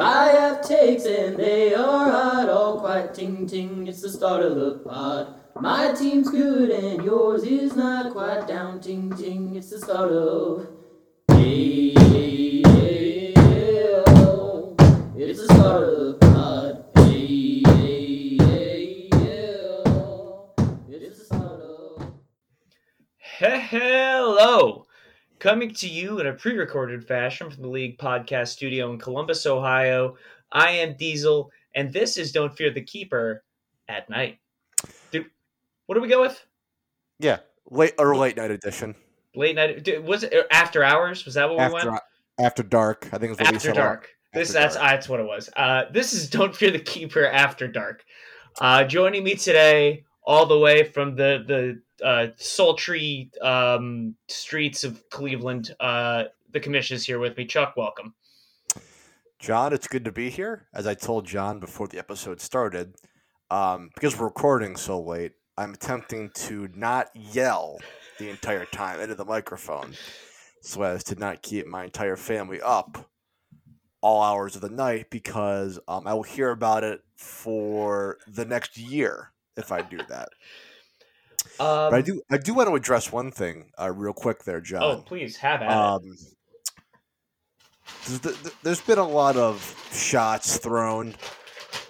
I have takes and they are hot, all quite ting ting. It's the start of the pod. My team's good and yours is not quite down ting ting. It's the start of. Hey, hey, hey, oh. It's the start of Coming to you in a pre recorded fashion from the League Podcast Studio in Columbus, Ohio. I am Diesel, and this is Don't Fear the Keeper at night. Dude, what do we go with? Yeah, late or late night edition. Late night? dude, Was it after hours? Was that what we After went? after dark, I think what we After dark. This After that's that's what it was. Uh, this is Don't Fear the Keeper after dark. Uh, joining me today, all the way from the the uh, sultry um, streets of Cleveland, uh, the commission is here with me. Chuck, welcome. John, it's good to be here. As I told John before the episode started, um, because we're recording so late, I'm attempting to not yell the entire time into the microphone, so as to not keep my entire family up all hours of the night. Because um, I will hear about it for the next year if I do that. Um, But I do, I do want to address one thing uh, real quick there, John. Oh, please have at it. Um, there's, th- there's been a lot of shots thrown.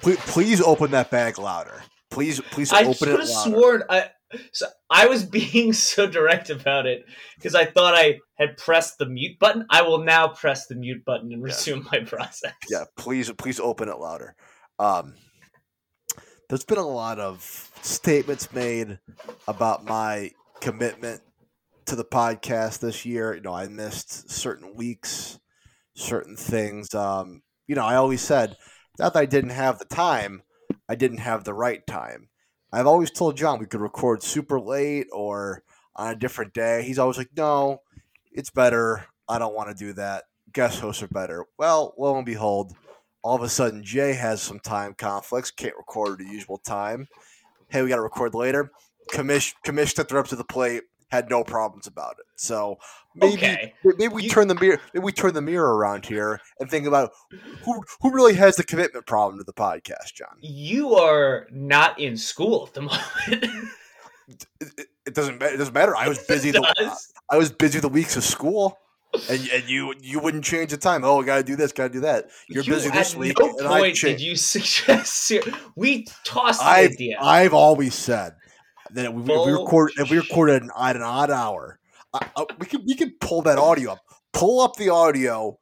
Please, please open that bag louder. Please, please I open it louder. sworn I. So I was being so direct about it because I thought I had pressed the mute button. I will now press the mute button and Yeah. resume my process. Yeah, please, please open it louder. Um, there's been a lot of statements made about my commitment to the podcast this year. You know, I missed certain weeks, certain things. Um, you know, I always said not that I didn't have the time, I didn't have the right time. I've always told John we could record super late or on a different day. He's always like, no, it's better. I don't want to do that. Guest hosts are better. Well, lo and behold, all of a sudden Jay has some time conflicts, can't record at the usual time. Hey, we got to record later. Commish, commish stepped up to the plate, had no problems about it. So maybe Okay. maybe we You- turn the mirror maybe we turn the mirror around here and think about who who really has the commitment problem to the podcast, John. You are not in school at the moment. It, it- doesn't ma- it doesn't matter. I was busy. The. I was busy the weeks of school, and and you you wouldn't change the time. Oh, got to do this, got to do that. You're You- busy this week, No and point did you suggest we tossed the I've idea. I've always said that if we, if we record if we recorded an, at an odd hour, uh, uh, we could we could pull that audio up. Pull up the audio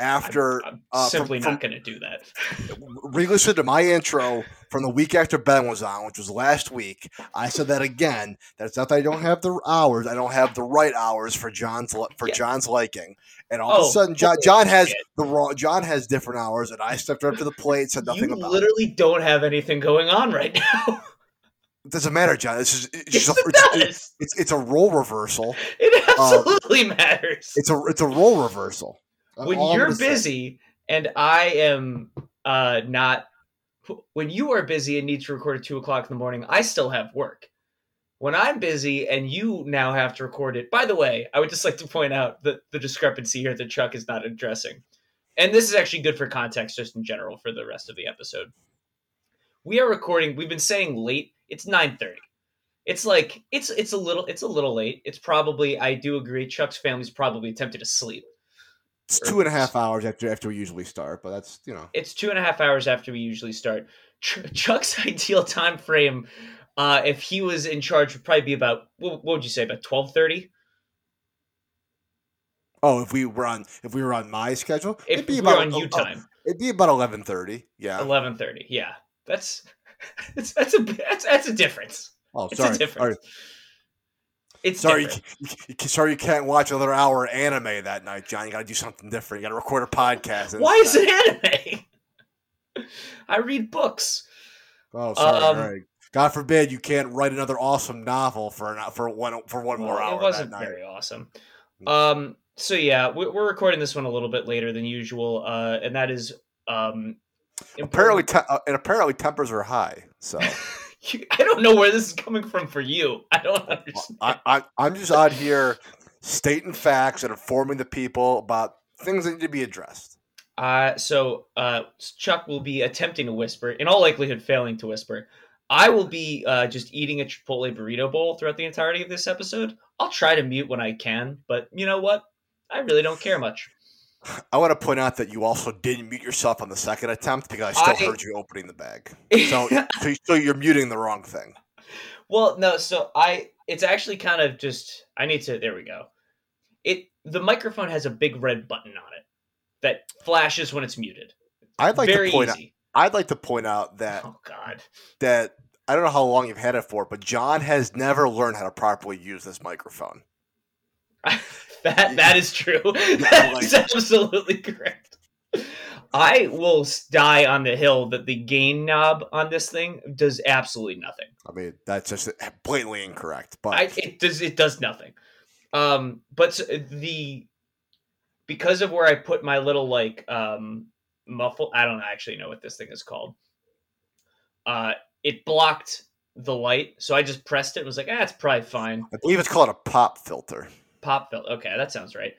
after I'm uh, simply from- not going to do that. re-listen to my intro from the week after Ben was on, which was last week. I said that again. That's not that I don't have the hours. I don't have the right hours for John's for Yeah. John's liking. And all of Oh, a sudden, John, John has the wrong. John has different hours, and I stepped up to the plate, said nothing you about it. literally don't have anything going on right now. It doesn't matter, John. It's just it's, just a, it's, it's it's a role reversal. It absolutely matters. It's a it's a role reversal. When all you're busy and I am uh, not, when you are busy and need to record at two o'clock in the morning, I still have work. When I'm busy and you now have to record it, by the way, I would just like to point out the, the discrepancy here that Chuck is not addressing. And this is actually good for context just in general for the rest of the episode. We are recording, we've been saying late, it's 9:30. It's like it's it's a little it's a little late. It's probably I do agree Chuck's family's probably attempted to sleep. It's two and a half hours after after we usually start, but that's you know it's two and a half hours after we usually start. Ch- Chuck's ideal time frame, uh, if he was in charge, would probably be about what, what would you say about twelve thirty? Oh, if we were on if we were on my schedule, If it'd be we about were on uh, you time, it'd be about eleven thirty. Yeah. eleven thirty. Yeah, that's that's that's a that's, that's a difference. Oh, It's sorry. a difference. Sorry, It's sorry, you, you- sorry, you can't watch another hour of anime that night, John. You got to do something different. You got to record a podcast. Why is it anime? I read books. Oh, sorry. Um, right. God forbid you can't write another awesome novel for an, for one for one more hour. It wasn't that night. very awesome. Um. So yeah, we- we're recording this one a little bit later than usual, uh, and that is um. Apparently, te- uh, and apparently tempers are high. So You- I don't know where this is coming from for you. I don't understand. I, I, I'm just out here stating facts and informing the people about things that need to be addressed. Uh, so uh, Chuck will be attempting to whisper, in all likelihood, failing to whisper. I will be uh, just eating a Chipotle burrito bowl throughout the entirety of this episode. I'll try to mute when I can, but you know what? I really don't care much. I want to point out that you also didn't mute yourself on the second attempt because I still I- heard you opening the bag. So, so, so you're muting the wrong thing. Well, no, so I it's actually kind of just I need to there we go. It the microphone has a big red button on it that flashes when it's muted. I'd like Very to point out. I'd like to point out that Oh god. that I don't know how long you've had it for, but John has never learned how to properly use this microphone. that that is true. That's absolutely correct. I will die on the hill that the gain knob on this thing does absolutely nothing. I mean, that's just blatantly incorrect. But I, it does it does nothing. Um, but the because of where I put my little like um muffle, I don't actually know what this thing is called. Uh, it blocked the light, so I just pressed it. and was like, ah, it's probably fine. I believe it's called a pop filter. Pop filter. Okay, that sounds right.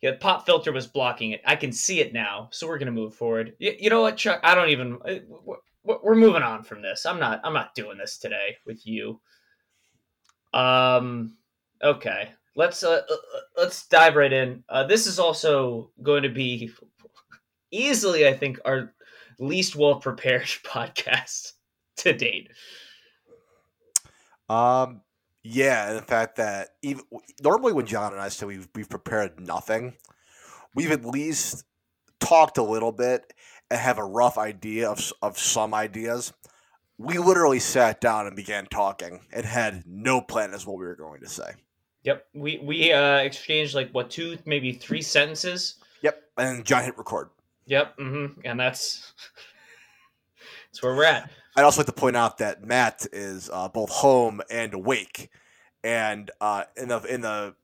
Yeah, pop filter was blocking it. I can see it now, so we're gonna move forward. Y- you know what, Chuck? I don't even. uh, We're, we're moving on from this. I'm not. I'm not doing this today with you. Um. Okay. Let's uh, uh, uh, let's dive right in. Uh, this is also going to be easily, I think, our least well prepared podcast to date. Um, yeah, and the fact that even normally when John and I say we've we've prepared nothing, we've at least talked a little bit and have a rough idea of of some ideas. We literally sat down and began talking and had no plan as what we were going to say. Yep. We we uh, exchanged like what two, maybe three sentences. Yep, and John hit record. Yep. mm-hmm. And that's that's where we're at. I'd also like to point out that Matt is uh, both home and awake, and uh, in the in the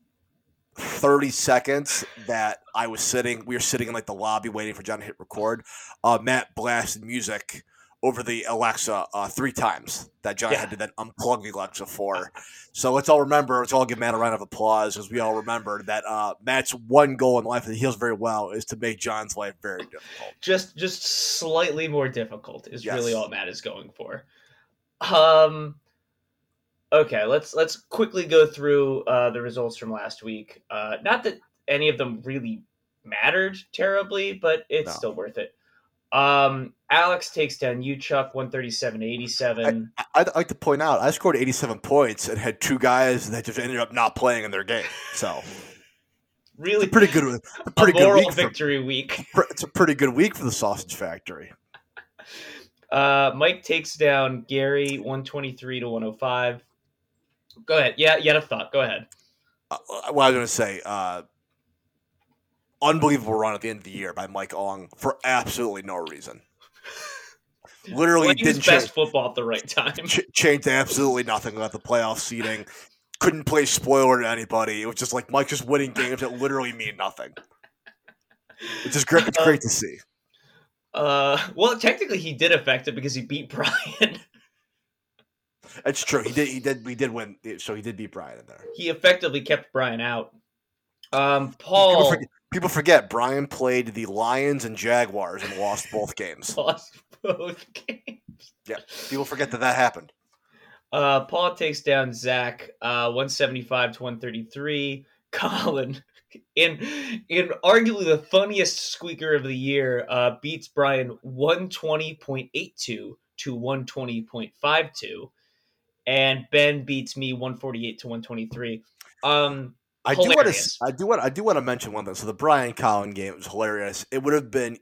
thirty seconds that I was sitting, we were sitting in like the lobby waiting for John to hit record. Uh, Matt blasted music over the Alexa uh, three times that John Yeah. had to then unplug the Alexa for. So let's all remember, let's all give Matt a round of applause as we all remember that uh, Matt's one goal in life that he does very well is to make John's life very difficult. Just just slightly more difficult is really Yes. all Matt is going for. Um. Okay, let's let's quickly go through uh, the results from last week. Uh, not that any of them really mattered terribly, but it's No. still worth it. Um, Alex takes down you, Chuck, one thirty-seven eighty-seven. I- I'd like to point out I scored 87 points and had two guys that just ended up not playing in their game. So Really, pretty good, pretty good week. For, victory week. it's a pretty good week for the Sausage Factory. Uh, Mike takes down Gary, one twenty-three to one hundred five. Go ahead. Yeah, you had a thought. Go ahead. Uh, what I was going to say, uh, unbelievable run at the end of the year by Mike Ong for absolutely no reason. Literally Playing didn't best change, football at the right time. ch- changed absolutely nothing about the playoff seeding. Couldn't play spoiler to anybody. It was just like Mike just winning games that literally mean nothing. It's just great. It's great to see. Uh, well, technically he did affect it because he beat Brian. That's true. He did. He did. We did win. So he did beat Brian in there. he effectively kept Brian out. Um, People Paul forget, people forget Brian played the Lions and Jaguars and lost both games. lost both games. Yeah, people forget that that happened. Uh, Paul takes down Zach, uh, one seventy-five to one thirty-three. Colin, in in arguably the funniest squeaker of the year, uh, beats Brian one twenty point eight two to one twenty point five two, and Ben beats me one forty-eight to one twenty-three. Um, I do want to. I do want. I do want to mention one thing. So the Brian Collin game was hilarious. It would have been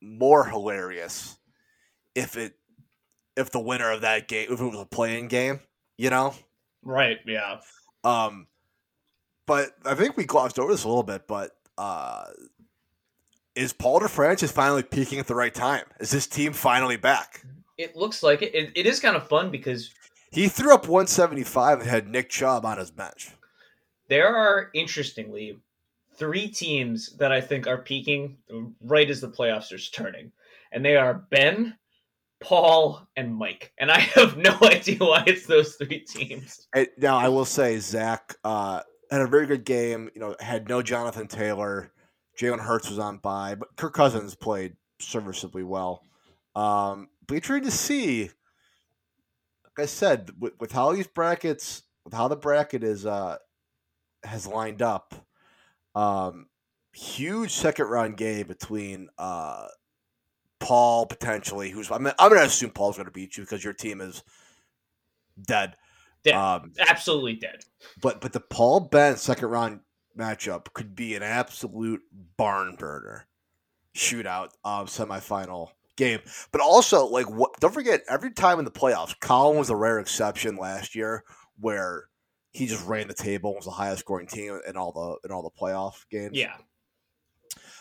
more hilarious if it if the winner of that game if it was a playing game. You know. right, yeah. Um, but I think we glossed over this a little bit. But uh, is Paul DeFrancis finally peaking at the right time? Is his team finally back? It looks like it. It, it is kind of fun because He threw up 175 and had Nick Chubb on his bench. There are interestingly three teams that I think are peaking right as the playoffs are turning, and they are Ben, Paul, and Mike. And I have no idea why it's those three teams. And now I will say Zach uh, had a very good game. You know, had no Jonathan Taylor. Jalen Hurts was on bye, but Kirk Cousins played serviceably well. Um, but trying to see, like I said, with, with how these brackets, with how the bracket is uh, has lined up, um, huge second round game between uh, Paul potentially, who's I'm, I'm going to assume Paul's going to beat you because your team is dead. Dead. Um, Absolutely dead. but but the Paul Ben second round matchup could be an absolute barn burner shootout um semifinal game. But also like what don't forget every time in the playoffs, Colin was a rare exception last year where he just ran the table was the highest scoring team in all the in all the playoff games. Yeah.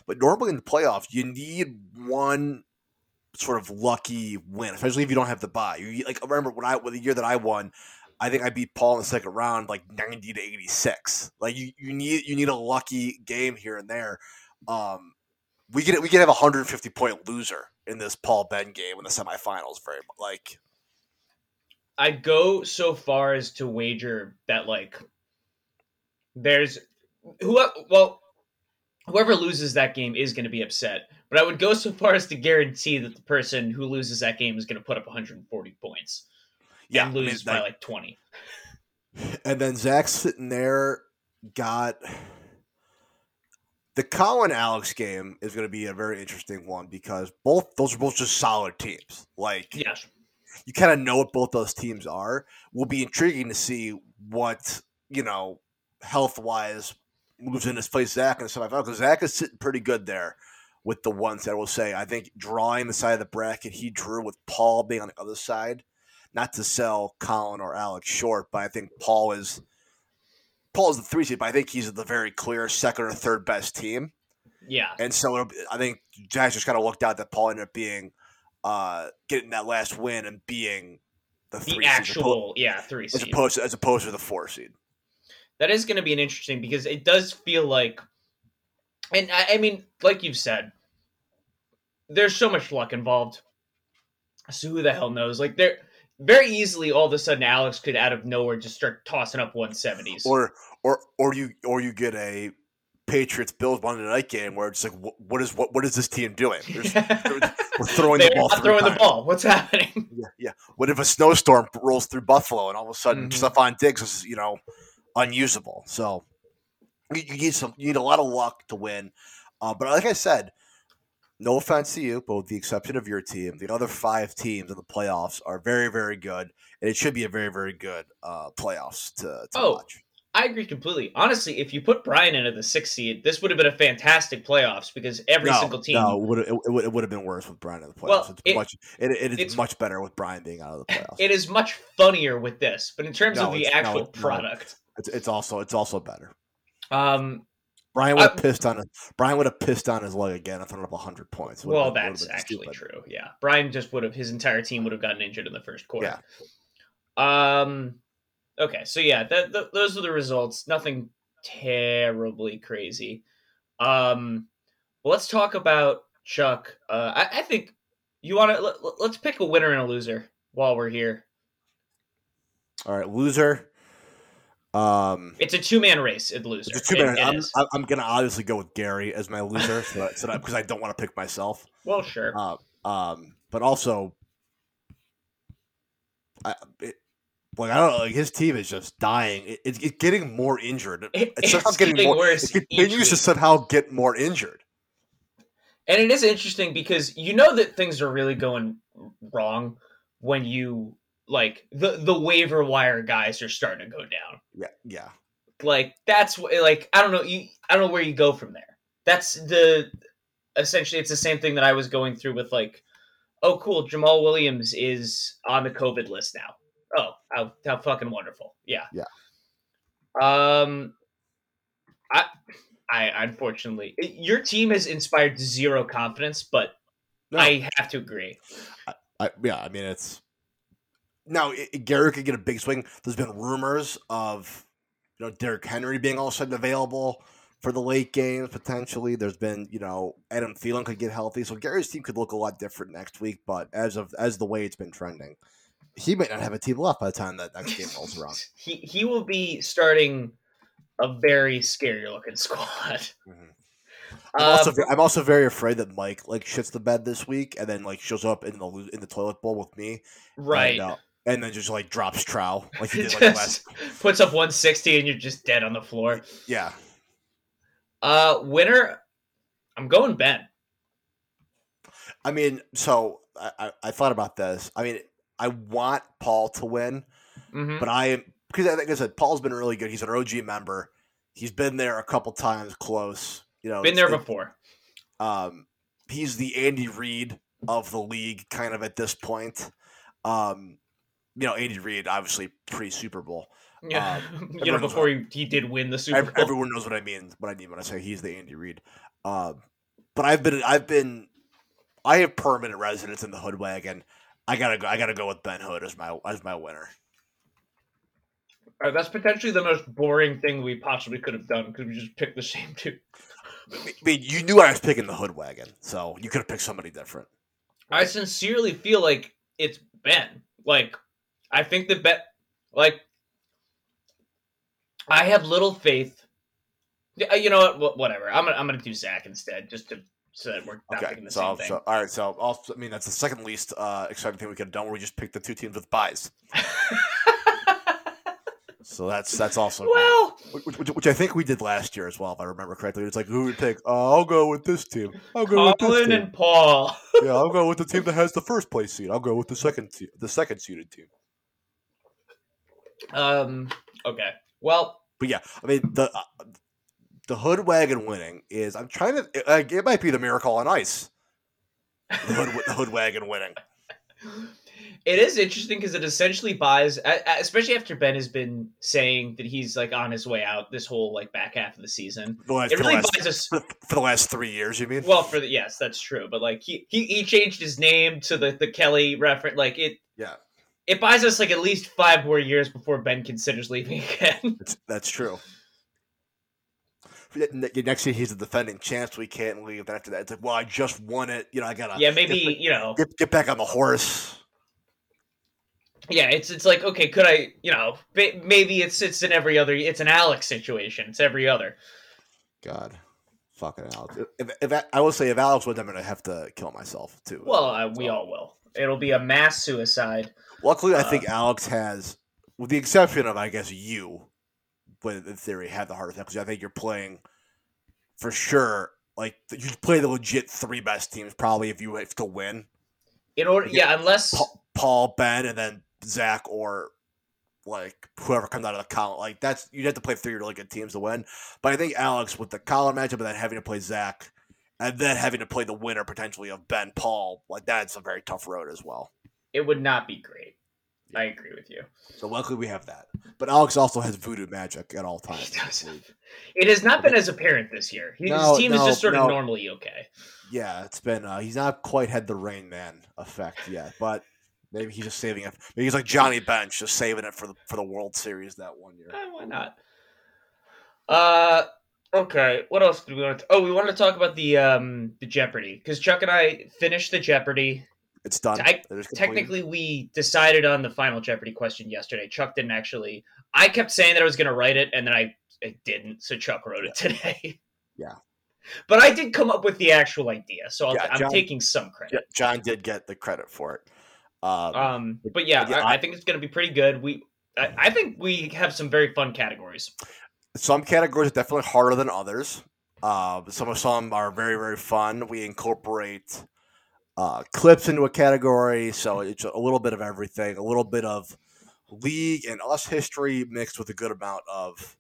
But normally in the playoffs, you need one sort of lucky win, especially if you don't have the buy. You like I remember when I when the year that I won, I think I beat Paul in the second round like ninety to eighty six. Like you, you need you need a lucky game here and there. Um, we could we could have a hundred and fifty point loser in this Paul Ben game in the semifinals. Very like I'd go so far as to wager that like there's who well whoever loses that game is going to be upset. But I would go so far as to guarantee that the person who loses that game is going to put up 140 points yeah, and I mean, lose by like- like 20. And then Zach's sitting there, got the Colin Alex game is going to be a very interesting one because both those are both just solid teams. Like Yes. You kind of know what both those teams are. Will be intriguing to see what you know health wise moves in his place Zach in the semifinal because Zach is sitting pretty good there with the ones that will say I think drawing the side of the bracket he drew with Paul being on the other side. Not to sell Colin or Alex short, but I think Paul is Paul is the three seed, but I think he's the very clear second or third best team. Yeah. And so it'll be- I think Jags just kind of looked out that Paul ended up being uh, getting that last win and being the three The seed as oppo- actual, yeah, three seed. as opposed to, as opposed to the four seed. that is going to be an interesting because it does feel like, and I, I mean, like you've said, there's so much luck involved. So who the hell knows? Like there, very easily, all of a sudden, Alex could out of nowhere just start tossing up 170s. Or or or you or you get a Patriots Bills Monday night game where it's like what, what is what what is this team doing? We're throwing the ball throwing the ball. What's happening? Yeah, yeah. What if a snowstorm rolls through Buffalo and all of a sudden Mhm. Stefon Diggs is you know unusable? So you, you need some you need a lot of luck to win. Uh, but like I said, no offense to you, but with the exception of your team, the other five teams in the playoffs are very very good, and it should be a very very good uh, playoffs to, to Oh, watch. I agree completely. Honestly, if you put Brian into the sixth seed, this would have been a fantastic playoffs because every no, single team. No, it would it, would- it would have been worse with Brian in the playoffs. Well, it's it- much it, it is it's- much better with Brian being out of the playoffs. It is much funnier with this, but in terms No, of the actual no. product, it's, it's also it's also better. um, Brian would have I- pissed on his Brian would have pissed on his leg again and thrown up hundred points. Would've well, would've that's actually stupid. true. Yeah, Brian just would have his entire team would have gotten injured in the first quarter. Yeah. Um. Okay, so yeah, that th- those are the results. Nothing terribly crazy. Um. Let's talk about Chuck. Uh, I, I think you want to let, let's pick a winner and a loser while we're here. All right, loser. Um, It's a two man race at loser. it's a two it I'm. I'm I'm gonna obviously go with Gary as my loser, so so that because I don't want to pick myself. well, sure. Uh, um, but also, I it, like I don't know, like his team is just dying. It, it's it's getting more injured. It- it's it's getting, getting more. worse It continues to somehow get more injured. And it is interesting because you know that things are really going wrong when you like the the waiver wire guys are starting to go down. Yeah, yeah. Like that's like I don't know you I don't know where you go from there. That's the essentially it's the same thing that I was going through with like oh cool Jamaal Williams is on the COVID list now. Oh how how fucking wonderful yeah Yeah. Um, I I unfortunately your team has inspired zero confidence, but No. I have to agree. I, yeah, I mean it's now it, Gary could get a big swing. There's been rumors of you know Derrick Henry being all of a sudden available for the late games potentially. There's been you know Adam Thielen could get healthy, so Gary's team could look a lot different next week. But as of as the way it's been trending, he might not have a team left by the time that next game rolls around. He he will be starting a very scary looking squad. Mhm. I'm, Uh, also, I'm also very afraid that Mike like shits the bed this week and then like shows up in the in the toilet bowl with me, right. And, uh, and then just like drops trow like he did like last. Puts up 160 and you're just dead on the floor. Yeah, Uh, winner, I'm going Ben. I mean, so I, I, I thought about this. I mean, I want Paul to win, hmm but I am because I think I said Paul's been really good. He's an OG member. He's been there a couple times close. You know, Been there it's- before. Um, he's the Andy Reid of the league, kind of at this point. Um, you know, Andy Reid, obviously pre Super Bowl. Yeah, you know, before he, he did win the Super Bowl. Everyone knows what I mean. What I mean when I say he's the Andy Reid. Um, but I've been, I've been, I have permanent residence in the Hood wagon. I gotta go. I gotta go with Ben Hood as my as my winner. Uh, that's potentially the most boring thing we possibly could have done because we just picked the same two. I mean, you knew I was picking the Hood wagon, so you could have picked somebody different. I sincerely feel like it's Ben. Like, I think that Ben, like, I have little faith. You know what? Whatever. I'm gonna I'm gonna do Zach instead, just to so that we're not Okay, picking the so, same thing. so all right, so I'll, I mean that's the second least uh, exciting thing we could have done. Where we just picked the two teams with buys. So that's that's also well, which, which, which I think we did last year as well, if I remember correctly. It's like who would pick? Oh, I'll go with this team. I'll go with this Colin team. and Paul. yeah, I'll go with the team that has the first place seed. I'll go with the second te- the second seeded team. Um. Okay. Well, But yeah, I mean the uh, the hood wagon winning is I'm trying to uh, it might be the miracle on ice. The hood, the hood wagon winning. it is interesting because it essentially buys, especially after Ben has been saying that he's like on his way out this whole like back half of the season. The last, It really last, buys us. for, for the last three years, you mean? Well, for the yes, that's true. But like he he, he changed his name to the the Kelly reference. Like it yeah, it buys us like at least five more years before Ben considers leaving again. that's, that's true. Ne- Next year he's the defending champ, so we can't leave. Then after that, it's like, well, I just won it. You know, I gotta yeah, maybe you know. get, get back on the horse. Yeah, it's it's like okay, could I you know maybe it's it's an every other it's an Alex situation. It's every other. God, fucking Alex. If, if I- I will say, if Alex wins, I'm gonna have to kill myself too. Well, uh, we So- all will. It'll be a mass suicide. Luckily, I uh, think Alex has, with the exception of I guess you, but in theory have the heart attack because I think you're playing for sure. Like you play the legit three best teams probably if you have to win. In order, Yeah. unless Pa- Paul, Ben, and then Zach or like whoever comes out of the column. Like that's you'd have to play three really good teams to win. But I think Alex with the column matchup and then having to play Zach and then having to play the winner potentially of Ben Paul, like that's a very tough road as well. it would not be great. I agree with you. So luckily we have that. But Alex also has voodoo magic at all times. It has not been as apparent this year. He, No, his team is just sort of normally okay. Yeah, it's been uh, he's not quite had the Rain Man effect yet, but maybe he's just saving it. Maybe he's like Johnny Bench, just saving it for the for the World Series that one year. Eh, why not? Uh, okay. What else do we want to? Oh, we wanted to talk about the um the Jeopardy because Chuck and I finished the Jeopardy. It's done. I- It is completed. Technically, we decided on the final Jeopardy question yesterday. Chuck didn't actually. I kept saying that I was going to write it, and then I, I didn't. So Chuck wrote it today. Yeah. But I did come up with the actual idea, so I'll, Yeah, I'm taking some Yeah, credit. John did get the credit for it. Um, Um, but yeah, Yeah, I, I- I think it's going to be pretty good. We, I, I think we have some very fun categories. some categories are definitely harder than others. Uh, some of some are very very fun. We incorporate uh, clips into a category, so it's a little bit of everything. A little bit of league and us history mixed with a good amount of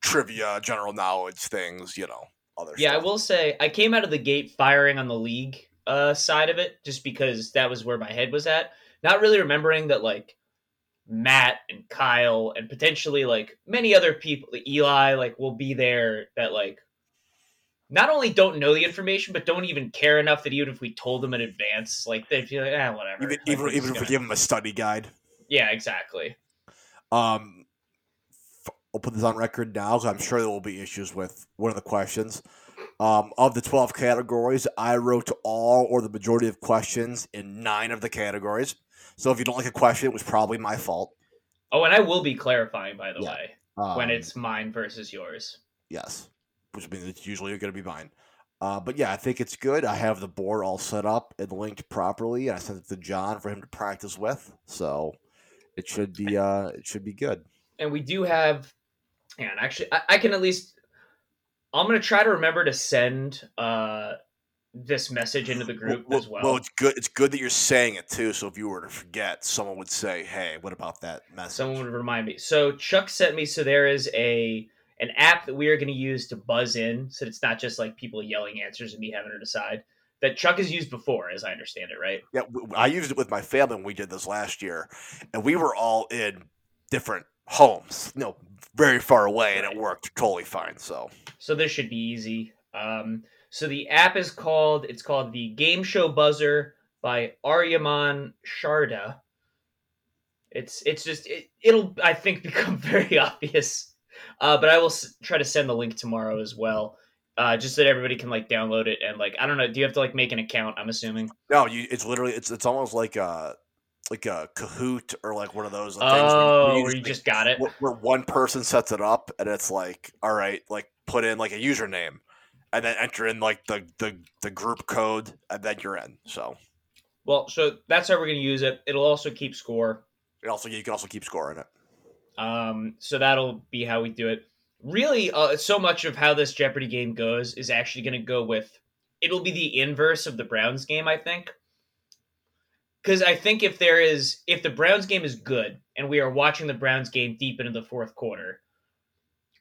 trivia, general knowledge things. You know, other. Yeah, I will say I came out of the gate firing on the league uh, side of it, just because that was where my head was at. Not really remembering that like Matt and Kyle and potentially like many other people, Eli, like will be there that like not only don't know the information, but don't even care enough that even if we told them in advance, like they'd be like, ah, whatever. Even even, even if we give them a study guide. yeah, exactly. Um, I'll put this on record now because I'm sure there will be issues with one of the questions. Um, of the 12 categories, I wrote all or the majority of questions in nine of the categories. So if you don't like a question, it was probably my fault. Oh, and I will be clarifying by the Yeah. way Um, when it's mine versus yours. yes, which means it's usually going to be mine. Uh, but yeah, I think it's good. I have the board all set up and linked properly, and I sent it to John for him to practice with. So it should be uh, it should be good. And we do have, and actually, I, I can at least. I'm gonna try to remember to send uh, this message into the group well, as well. Well, it's good. It's good that you're saying it too. So if you were to forget, someone would say, "Hey, what about that message?" Someone would remind me. So Chuck sent me. So there is a an app that we are going to use to buzz in, so it's not just like people yelling answers and me having to decide. That Chuck has used before, as I understand it, right? Yeah, I used it with my family when we did this last year, and we were all in different homes, you know, very far away, and it worked totally fine. So So this should be easy. Um, so the app is called it's called the Game Show Buzzer by Aryaman Sharda. It's it's just it, it'll I think become very obvious, uh, but I will s- try to send the link tomorrow as well, uh, just so that everybody can like download it and like I don't know. Do you have to like make an account? I'm assuming. no, you, it's literally it's it's almost like a like a Kahoot or like one of those things Oh, where you, where you just got it. where, one person sets it up, and it's like, all right, like put in like a username, and then enter in like the the the group code, and then you're in. So Well, so that's how we're gonna use it. It'll also keep score. It also you can also keep scoring it. Um, so that'll be how we do it. Really, uh, so much of how this Jeopardy game goes is actually going to go with. It'll be the inverse of the Browns game, I think. Because I think if there is, if the Browns game is good and we are watching the Browns game deep into the fourth quarter,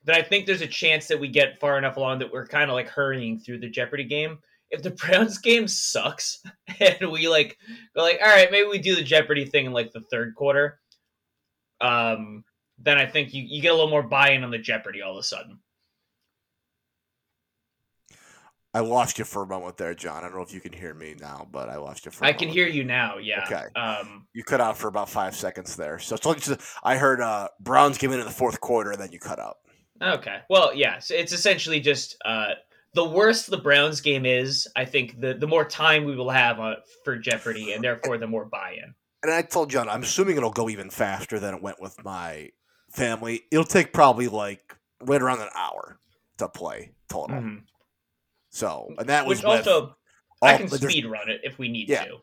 then I think there's a chance that we get far enough along that we're kind of like hurrying through the Jeopardy game. If the Browns game sucks and we like go like, all right, maybe we do the Jeopardy thing in like the third quarter, um, then I think you, you get a little more buy-in on the Jeopardy all of a sudden. I lost you for a moment there, John. I don't know if you can hear me now, but I lost you for. I I can hear you now. Yeah. Okay. Um, You cut out for about five seconds there. So it's like just, I heard uh, Browns came in in the fourth quarter, and then you cut out. okay. Well, yeah. So it's essentially just uh, the worse the Browns game is. I think the the more time we will have on, for Jeopardy, and therefore the more buy-in. And I told John, I'm assuming it'll go even faster than it went with my family. It'll take probably like right around an hour to play total. Mhm. So, and that was Which also I can speed run it if we need Yeah. to.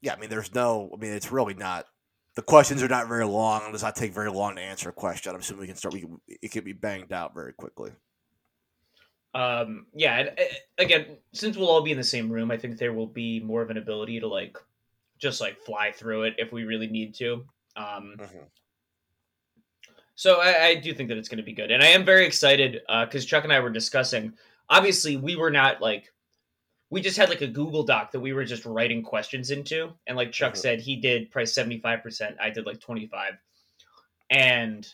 Yeah, I mean, there's no. I mean, it's really not. The questions are not very long. It does not take very long to answer a question. I'm assuming we can start. We can, it can be banged out very quickly. Um, yeah. And, uh, again, since we'll all be in the same room, I think there will be more of an ability to like just like fly through it if we really need to. Um, Mhm. So I, I do think that it's going to be good, and I am very excited because Chuck and I were discussing. Obviously, we were not like we just had like a Google Doc that we were just writing questions into, and like Chuck Mhm. said, he did price seventy five percent. I did like twenty five, and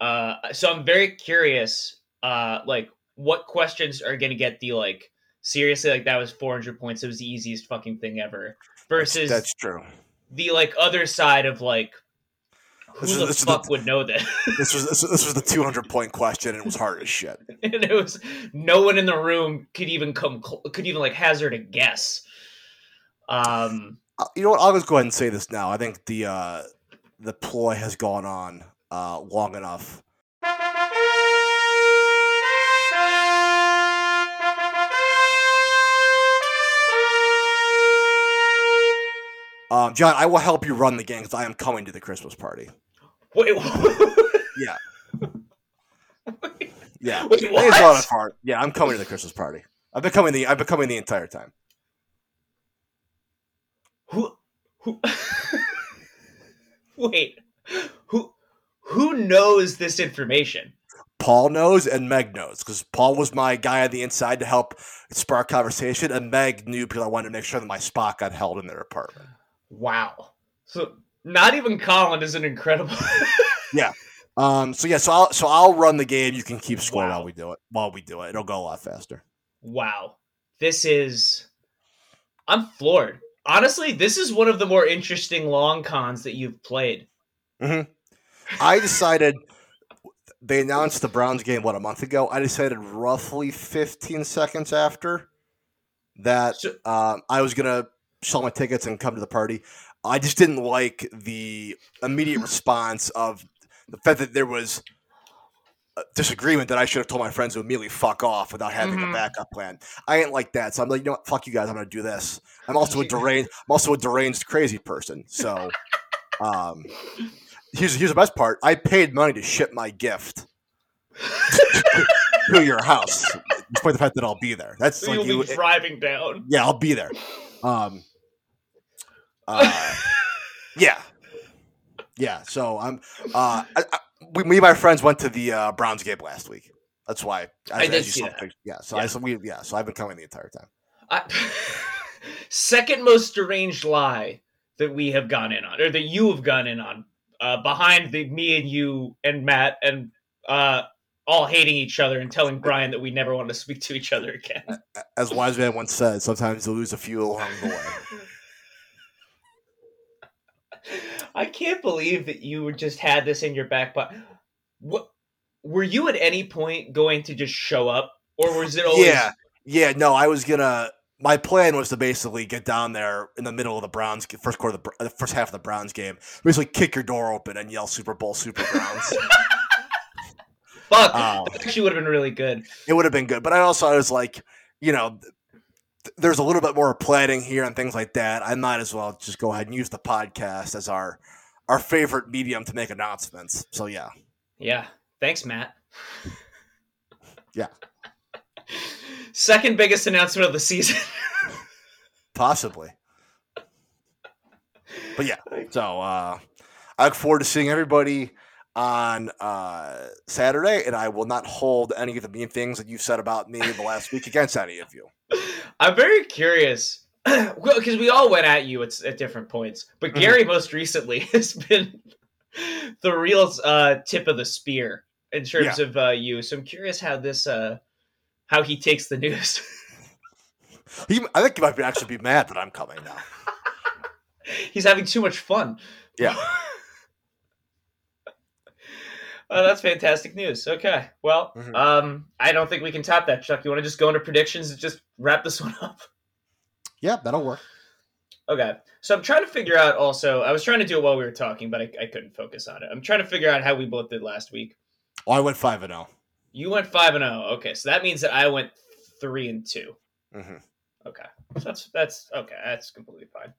uh, so I'm very curious, uh, like what questions are going to get the like seriously like that was four hundred points. It was the easiest fucking thing ever. Versus That's true. the like other side of like who This the this fuck the- would know this? This was this, this was the 200 point question, and it was hard as shit. and it was no one in the room could even come could even like hazard a guess. Um, Uh, You know what? I'll just go ahead and say this now. I think the uh, the ploy has gone on uh, long enough. Um, John, I will help you run the game because I am coming to the Christmas party. wait, Yeah. Yeah, Wait, Thanks a lot of fart. Yeah, I'm coming to the Christmas party. I've been coming the I've been coming the entire time. who who? wait, who who knows this information? Paul knows and Meg knows because Paul was my guy on the inside to help spark conversation, and Meg knew because I wanted to make sure that my spot got held in their apartment. Wow. So not even Colin is an incredible. Yeah. Um. So yeah. So I'll so I'll run the game. You can keep score Wow. while we do it. While we do it, it'll go a lot faster. wow. This is. I'm floored. Honestly, this is one of the more interesting long cons that you've played. Mm-hmm. I decided they announced the Browns game what a month ago. I decided roughly 15 seconds after that So, um, I was gonna sell my tickets and come to the party. I just didn't like the immediate response of the fact that there was a disagreement that I should have told my friends to immediately fuck off without having Mhm. a backup plan. I ain't like that, so I'm like, you know what? Fuck you guys. I'm gonna do this. I'm also a deranged. I'm also a deranged crazy person. So, um, here's here's the best part. I paid money to ship my gift to your house, despite the fact that I'll be there. That's like You'll you. be driving down. Yeah, I'll be there. Um, uh, yeah, yeah. So I'm. Uh, I, I, we, me and my friends went to the uh, Browns game last week. That's why. I did see that. Yeah. So Yeah. I so we yeah. So I've been coming the entire time. I, second most deranged lie that we have gone in on, or that you have gone in on, uh, behind the me and you and Matt and uh, all hating each other and telling Brian that we never want to speak to each other again. As wise man once said, sometimes you lose a few along the way. I can't believe that you just had this in your back pocket. What were you at any point going to just show up, or was it always? Yeah, yeah. No, I was gonna. My plan was to basically get down there in the middle of the Browns first quarter, of the, the first half of the Browns game, basically kick your door open and yell Super Bowl, Super Browns. Fuck, Uh, that actually would have been really good. it would have been good. But I also I was like, you know, th- there's a little bit more planning here and things like that. I might as well just go ahead and use the podcast as our our favorite medium to make announcements. So yeah, Yeah, thanks, Matt. Yeah. Second biggest announcement of the season. possibly. But yeah, so uh, I look forward to seeing everybody on uh, Saturday, and I will not hold any of the mean things that you've said about me the last week against any of you. I'm very curious. well, because we all went at you at, at different points, but Mhm. Gary most recently has been the real uh, tip of the spear in terms of uh, you. So I'm curious how this, uh, how he takes the news. He, I think he might be, actually be mad that I'm coming now. He's having too much fun. Yeah. Oh, that's fantastic news. Okay. Well, Mhm. um, I don't think we can top that, Chuck. You want to just go into predictions and just wrap this one up? Yeah, that'll work. Okay. So I'm trying to figure out also, I was trying to do it while we were talking, but I, I couldn't focus on it. I'm trying to figure out how we both did last week. Oh, I went five and zero. You went 5 and 0. Okay. So that means that I went 3 and 2. Mm-hmm. Okay. So that's, that's, okay. That's completely fine.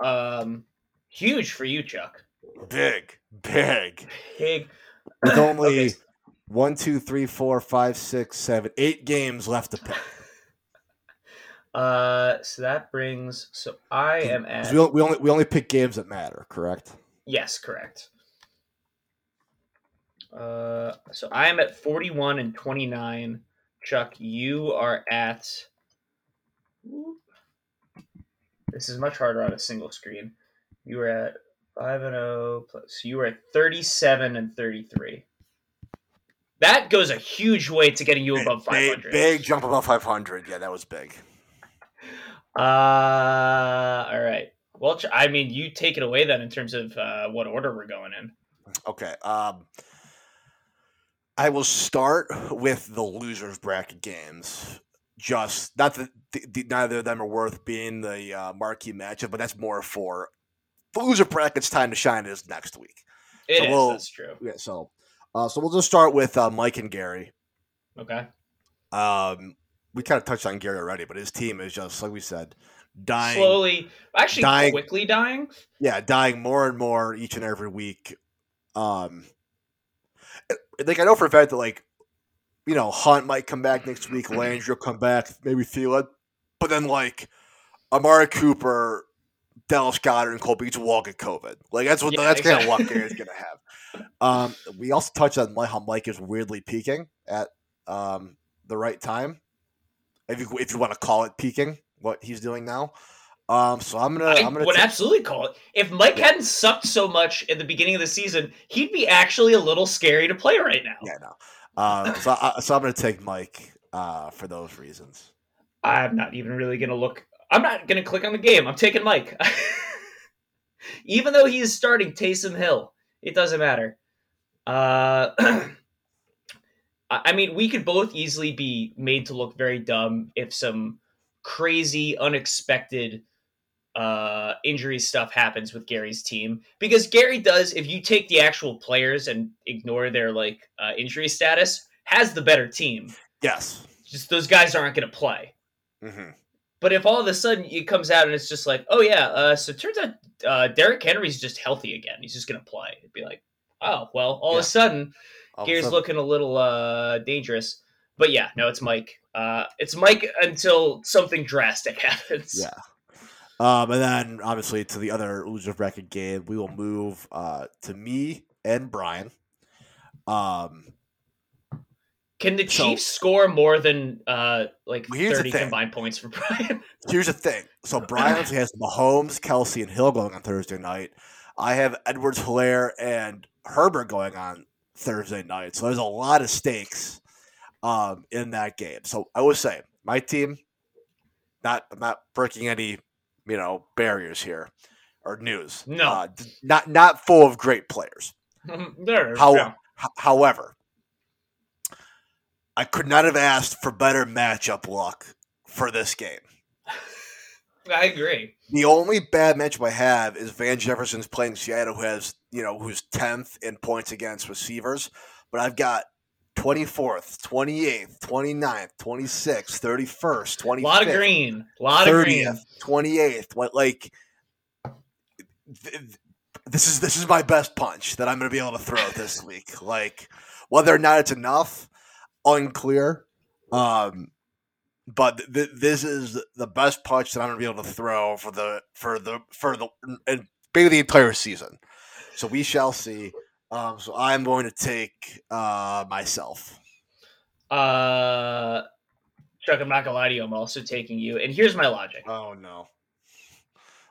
Um, huge for you, Chuck. Big, big. Big. With only Okay. one, two, three, four, five, six, seven, eight games left to pick. Uh, so that brings, so I am at. We, we only we only pick games that matter, correct? Yes, correct. Uh, so I am at 41 and 29. Chuck, you are at. This is much harder on a single screen. You were at 5 and 0 plus. You were at 37 and 33. That goes a huge way to getting you above 500. big jump above 500. Yeah, that was big. Uh, all right. Well, I mean, you take it away then in terms of uh, what order we're going in. Okay. Um, I will start with the losers bracket games. Just not that the, the, neither of them are worth being the uh, marquee matchup, but that's more for the loser bracket's time to shine is next week. It So is, we'll- that's true. Yeah. So, uh, so we'll just start with uh, Mike and Gary. Okay. Um, we kind of touched on Gary already, but his team is just like we said, dying. slowly, actually dying- quickly dying. yeah, dying more and more each and every week. Um, like I know for a fact that like, you know, Hunt might come back next week, Landry will come back, maybe Thielen, but then like Amari Cooper, Dallas Goedert, and Cole Beasley will all get COVID. Like that's what Yeah, that's kind of exactly. what Gary's gonna have. Um, we also touched on how Mike is weirdly peaking at um the right time, if you if you want to call it peaking, what he's doing now. Um, so I'm gonna I I'm gonna would ta- absolutely call it. If Mike hadn't sucked so much at the beginning of the season, he'd be actually a little scary to play right now. Yeah, no. Uh, so, I, so I'm going to take Mike uh, for those reasons. I'm not even really gonna look. I'm not gonna click on the game. I'm taking Mike, even though he is starting Taysom Hill. It doesn't matter. Uh, I mean, we could both easily be made to look very dumb if some crazy, unexpected uh, injury stuff happens with Gary's team because Gary does. If you take the actual players and ignore their like uh, injury status, has the better team. Yes. Just those guys aren't going to play. hmm But if all of a sudden it comes out and it's just like, oh yeah, uh, so it turns out uh, Derrick Henry's just healthy again. He's just going to play. It'd be like, oh well, all Yeah. of a sudden All a sudden- looking a little uh, dangerous. But yeah, no, it's Mike. Uh, it's Mike until something drastic happens. Yeah. Um, and then obviously to the other loser bracket game, we will move uh, to me and Brian. Um, Can the So- Chiefs score more than uh, like thirty combined points for Brian? here's the thing. So Brian has Mahomes, Kelce, and Hill going on Thursday night. I have Edwards, Helaire, and Herbert going on Thursday night. So there's a lot of stakes um, in that game. So I will say my team, not I'm not breaking any you know barriers here or news. No. uh, not not full of great players. there, How- yeah. H- however, I could not have asked for better matchup luck for this game. I agree. The only bad matchup I have is Van Jefferson's playing Seattle, who has you know who's tenth in points against receivers. But I've got twenty fourth, twenty eighth, 29th, 26th, 31st, A lot of green. A lot of green. 28th. What like th- th- this is this is my best punch that I'm going to be able to throw this week. Like whether or not it's enough, unclear. Um, but th- th- this is the best punch that I'm to be able to throw for the for the for the and maybe the entire season. So we shall see. Um, so I'm going to take uh, myself. Uh, Chuck, I'm not gonna lie to you. I'm also taking you. And here's my logic. Oh no!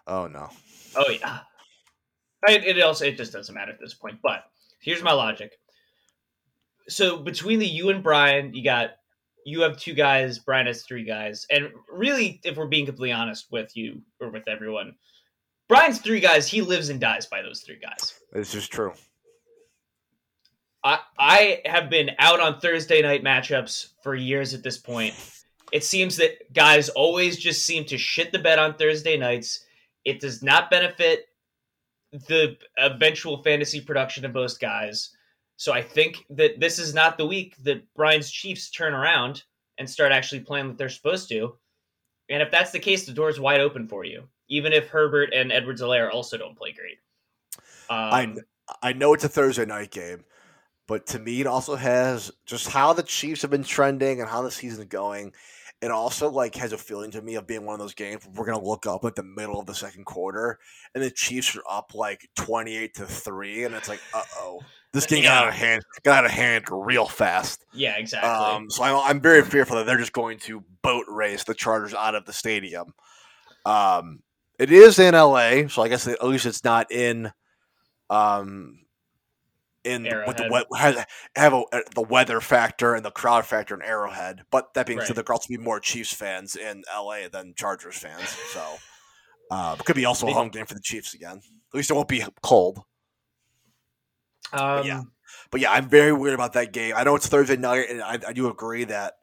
Oh no! Oh yeah. I, it also it just doesn't matter at this point. But here's my logic. So between the you and Brian, you got you have two guys, Brian has three guys, and really, if we're being completely honest with you or with everyone, Brian's three guys. He lives and dies by those three guys. This is true. I I have been out on Thursday night matchups for years at this point. It seems that guys always just seem to shit the bed on Thursday nights. It does not benefit the eventual fantasy production of most guys. So I think that this is not the week that Brian's Chiefs turn around and start actually playing what they're supposed to. And if that's the case, the door's wide open for you. Even if Herbert and Edwards Helaire also don't play great. I Um, I know it's a Thursday night game, but to me, it also has just how the Chiefs have been trending and how the season's going. It also like has a feeling to me of being one of those games where we're gonna look up at the middle of the second quarter and the Chiefs are up like twenty eight to three, and it's like, uh oh, this game got out of hand, got out of hand real fast. yeah, exactly. Um, so I'm, I'm very fearful that they're just going to boat race the Chargers out of the stadium. Um, it is in LA, so I guess at least it's not in, um, in with the we- have, have a, the weather factor and the crowd factor in Arrowhead. But that being said, Right. there could also be more Chiefs fans in LA than Chargers fans. So uh, it could be also a home game for the Chiefs again. At least it won't be cold. Um, yeah. But yeah, I'm very weird about that game. I know it's Thursday night, and I, I do agree that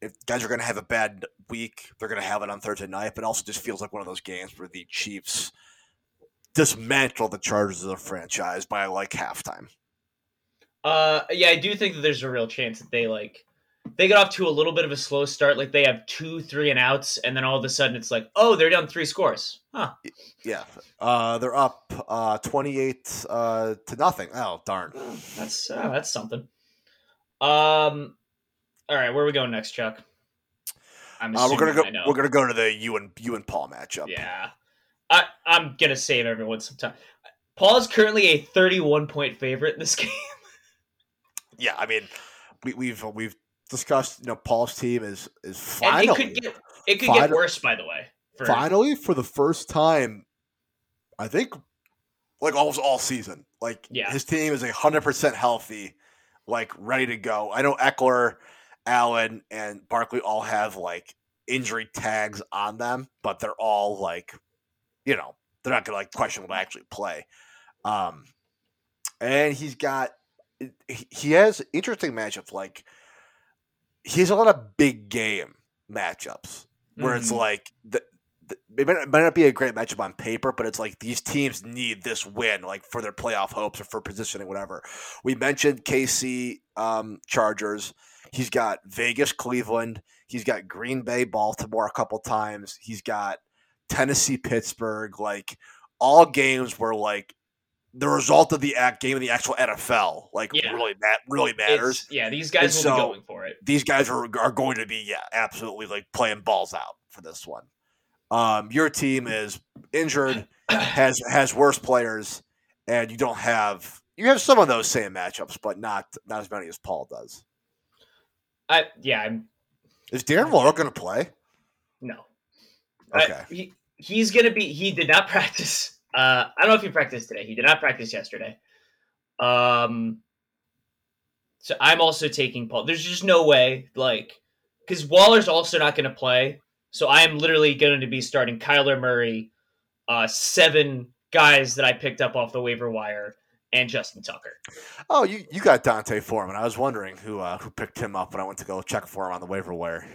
if guys are going to have a bad week, they're going to have it on Thursday night. But it also just feels like one of those games where the Chiefs dismantle the Chargers as a franchise by like halftime. Uh, yeah, I do think that there's a real chance that they like they get off to a little bit of a slow start. Like they have two, three, and outs, and then all of a sudden it's like, oh, they're down three scores. Huh? Yeah, uh, they're up uh, 28 uh, to nothing. Oh darn! That's uh, that's something. Um, all right, where are we going next, Chuck? I'm Uh, we're gonna go. We're gonna go to the you and you and Paul matchup. Yeah, I I'm gonna save everyone some time. Paul is currently a 31 point favorite in this game. yeah. I mean, we, we've we've discussed. You know, Paul's team is is and finally it could get it could get worse, by the way. For, finally for the first time i think like almost all season like Yeah. his team is a hundred percent healthy like ready to go i know Ekeler allen and barkley all have like injury tags on them but they're all like you know they're not gonna like questionable to actually play um and he's got he- he has interesting matchups like he has a lot of big game matchups where it's Mhm. like the it might, might not be a great matchup on paper, but it's like these teams need this win, like for their playoff hopes or for positioning, whatever. We mentioned KC um, Chargers. He's got Vegas, Cleveland. He's got Green Bay, Baltimore a couple times. He's got Tennessee, Pittsburgh. Like all games where like the result of the act game of the actual NFL. Like Yeah. really, really matters It's- yeah, these guys And will so- be going for it. these guys are are going to be yeah absolutely like playing balls out for this one. Um, your team is injured, has has worse players, and you don't have you have some of those same matchups, but not not as many as Paul does. I yeah, I'm Is Darren Waller going to play? no. I- Okay. he he's gonna be. He did not practice. Uh, I don't know if he practiced today. He did not practice yesterday. Um. So I'm also taking Paul. There's just no way, like, because Waller's also not going to play. So I am literally going to be starting Kyler Murray, uh, seven guys that I picked up off the waiver wire, and Justin Tucker. Oh, you, you got D'Onta Foreman. I was wondering who uh, who picked him up when I went to go check for him on the waiver wire.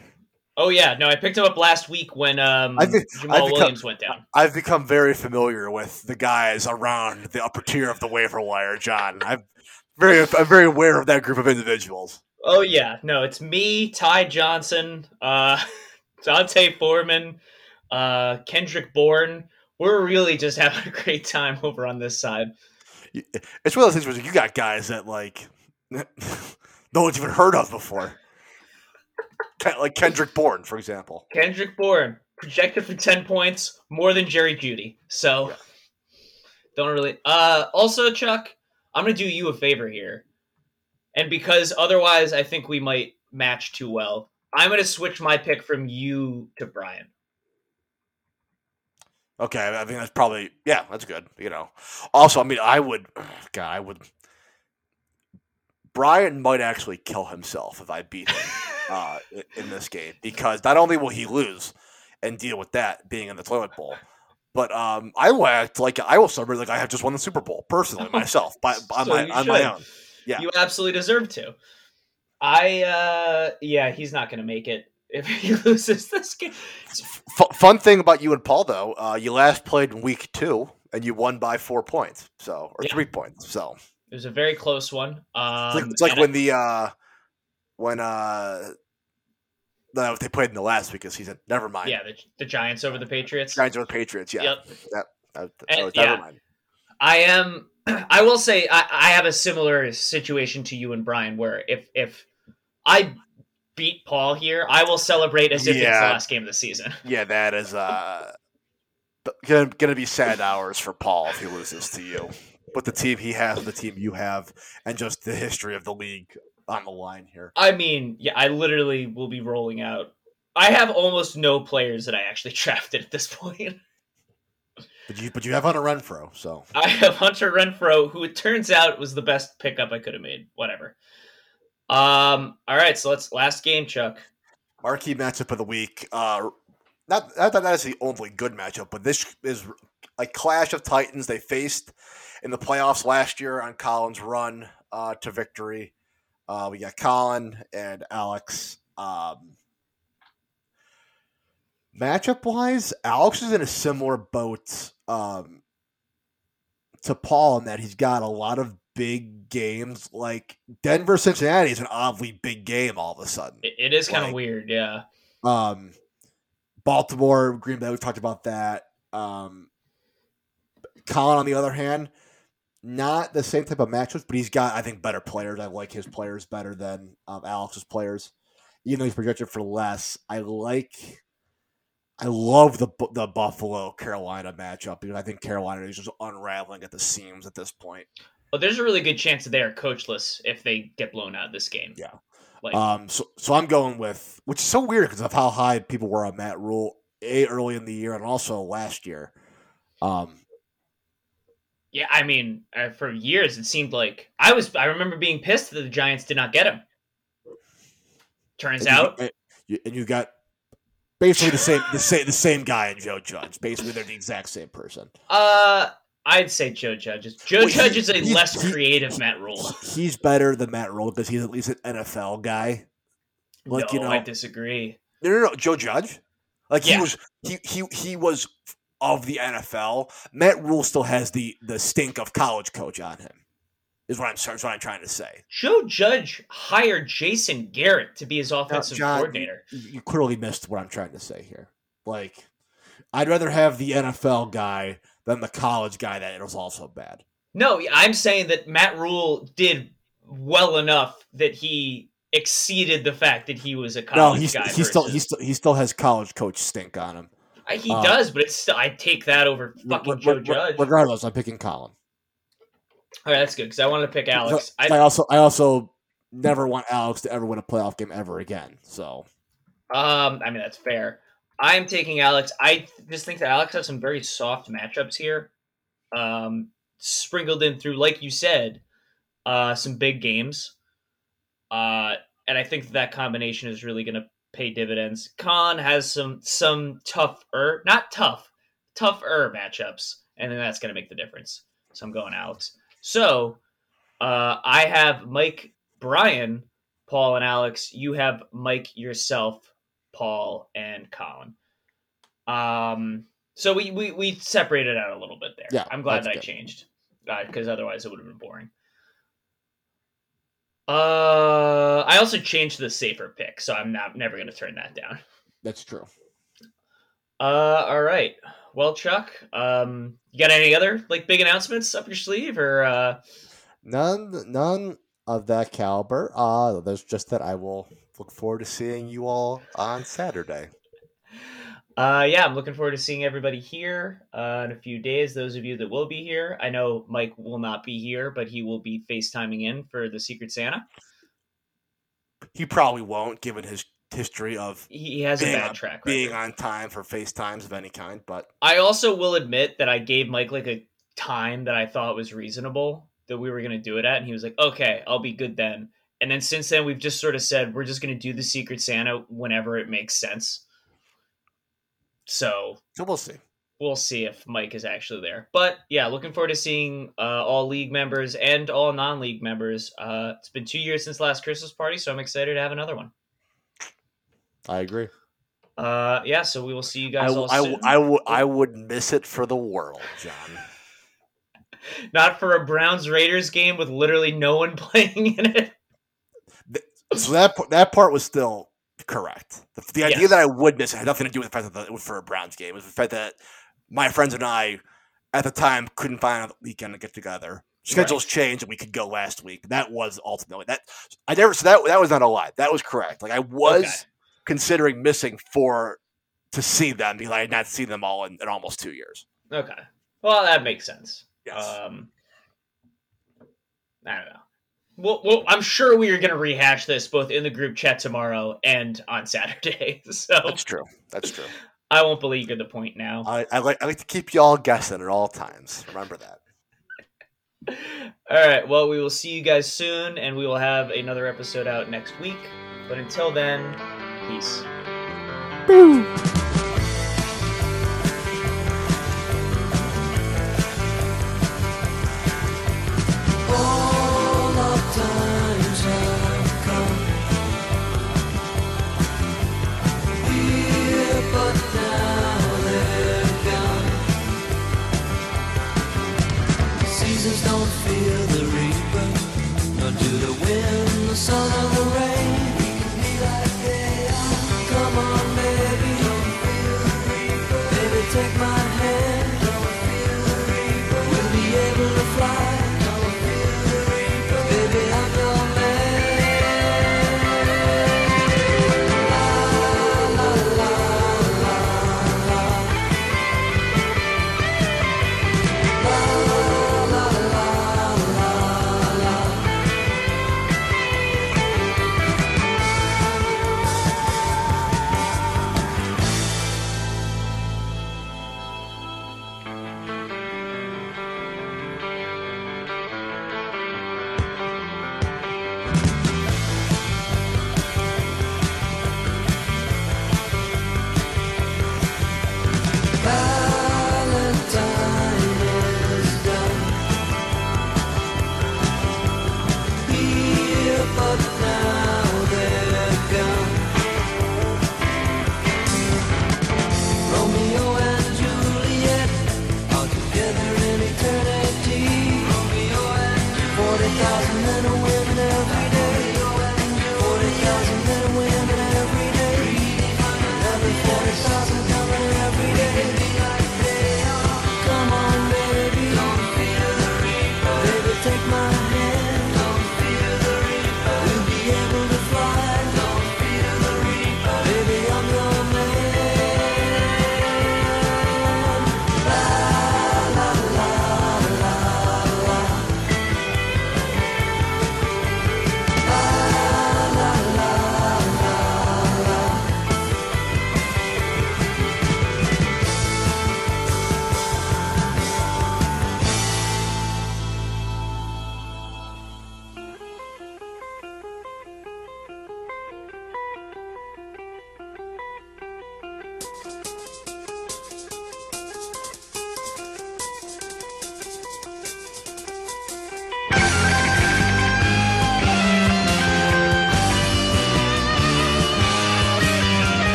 Oh yeah, no, I picked him up last week when um I think- Jamaal I think- Williams went down. I've become very familiar with the guys around the upper tier of the waiver wire, John. I'm very I'm very aware of that group of individuals. Oh yeah, no, it's me, Ty Johnson, uh, D'Onta Foreman, uh, Kendrick Bourne. We're really just having a great time over on this side. It's one of those things where you got guys that like no one's even heard of before. Like Kendrick Bourne, for example. Kendrick Bourne projected for ten points, more than Jerry Jeudy. So Yeah. don't really. Uh, also, Chuck, I'm gonna do you a favor here, and because otherwise, I think we might match too well. I'm gonna switch my pick from you to Brian. Okay, I think that's probably yeah, that's good. You know, also, I mean, I would, God, I would. Brian might actually kill himself if I beat him uh, in this game because not only will he lose and deal with that being in the toilet bowl, but um, I will act like I will celebrate like I have just won the Super Bowl personally myself by, on, So my, on my own. Yeah. You absolutely deserve to. I uh yeah, he's not gonna make it if he loses this game. F- fun thing about you and Paul though, uh, you last played in week two and you won by four points, so or Yeah. three points. So It was a very close one. it's like, Um it's like when the uh, when uh, no, they played in the last week of season. Never mind. yeah, the, the Giants over the Patriots. Giants over the Patriots. Yeah. Yep. Uh, And- yeah. never mind. I am I will say I, I have a similar situation to you and Brian where if if I beat Paul here, I will celebrate as if it's the last game of the season. Yeah, that is uh, gonna, gonna be sad hours for Paul if he loses to you. But the team he has, the team you have, and just the history of the league on the line here. I mean, yeah, I literally will be rolling out. I have almost no players that I actually drafted at this point. But you, but you have Hunter Renfrow, so I have Hunter Renfrow, who it turns out was the best pickup I could have made. Whatever. Um. All right. So let's last game, Chuck. marquee matchup of the week. Uh, not not that that is the only good matchup, but this is a clash of titans they faced in the playoffs last year on Collins' run uh, to victory. Uh, we got Colin and Alex. Um, matchup wise, Alex is in a similar boat um, to Paul in that he's got a lot of big games. Like Denver Cincinnati is an oddly big game all of a sudden. It, is kind of Like- weird. Yeah. Um, Baltimore, Green Bay, we've talked about that. Um, Colin, on the other hand, not the same type of matchups, but he's got, I think, better players. I like his players better than um, Alex's players, even though he's projected for less. I like, I love the the Buffalo Carolina matchup because I think Carolina is just unraveling at the seams at this point. Well, there's a really good chance that they are coachless if they get blown out of this game. Yeah. Like, Um, so so I'm going with, which is so weird because of how high people were on Matt Rhule a early in the year and also last year. Um, yeah, I mean, uh, for years it seemed like I was. I remember being pissed that the Giants did not get him. Turns and out, and you, and you got basically the same the same the same guy in Joe Judge. Basically, they're the exact same person. uh, I'd say Joe Judge. is- Joe Well, Judge is a less creative Matt Rhule. He's better than Matt Rhule because he's at least an NFL guy. Like no, you know, I disagree. no, no, no, Joe Judge. Like Yeah. he was he he he was of the NFL. Matt Rhule still has the the stink of college coach on him. Is what I'm is what I'm trying to say. Joe Judge hired Jason Garrett to be his offensive John, coordinator. You, you clearly missed what I'm trying to say here. Like, I'd rather have the NFL guy than the college guy that it was also bad. No, I'm saying that Matt Rule did well enough that he exceeded the fact that he was a No, college he's guy. he still he still he still has college coach stink on him. He uh, does, but it's still I take that over fucking Re- Joe re- Judge. Regardless, I'm picking Colin. All right, that's good because I wanted to pick Alex. I, I, also I also never want Alex to ever win a playoff game ever again. So um, I mean that's fair. I'm taking Alex. I just think that Alex has some very soft matchups here, um, sprinkled in through, like you said, uh, some big games. Uh, and I think that combination is really going to pay dividends. Khan has some some tougher, not tough, tougher matchups, and then that's going to make the difference. So I'm going Alex. So uh, I have Mike, Brian, Paul, and Alex. You have Mike yourself, Paul, and Colin. Um, so we, we we separated out a little bit there. Yeah, I'm glad that I changed because otherwise it would have been boring. Uh, I also changed the safer pick, so I'm not never going to turn that down. that's true. Uh, all right. Well, Chuck, um, you got any other like big announcements up your sleeve, or uh, None none of that caliber. Uh there's just that I will look forward to seeing you all on Saturday. Uh, yeah, I'm looking forward to seeing everybody here uh, in a few days. Those of you that will be here, I know Mike will not be here, but he will be FaceTiming in for the Secret Santa. He probably won't, given his history of He has a bad track record. being on time for FaceTimes of any kind. But I also will admit that I gave Mike like a time that I thought was reasonable that we were going to do it at, and he was like, "Okay, I'll be good then." And then since then, we've just sort of said we're just going to do the Secret Santa whenever it makes sense. So so we'll see. we'll see if Mike is actually there. But yeah, looking forward to seeing uh, all league members and all non-league members. Uh, it's been two years since last Christmas party, so I'm excited to have another one. I agree. Uh, yeah, so we will see you guys I, all I, soon. w- I, w- I would miss it for the world, John. Not for a Browns Raiders game with literally no one playing in it. So that p- that part was still correct. The, the idea Yes. that I would miss it had nothing to do with the fact that it was for a Browns game. It was the fact that my friends and I, at the time, couldn't find a weekend to get together. Schedules changed, and we could go last week. That was ultimately that. I never. So that that was not a lie. That was correct. Like I was Okay. considering missing for to see them because I had not seen them all in, in almost two years. Okay. Well, that makes sense. Yes. Um, I don't know. Well, well, I'm sure we are going to rehash this both in the group chat tomorrow and on Saturday. So That's true. That's true. I won't believe the point now. I, I like I like to keep y'all guessing at all times. Remember that. All right. Well, we will see you guys soon, and we will have another episode out next week. But until then, peace. All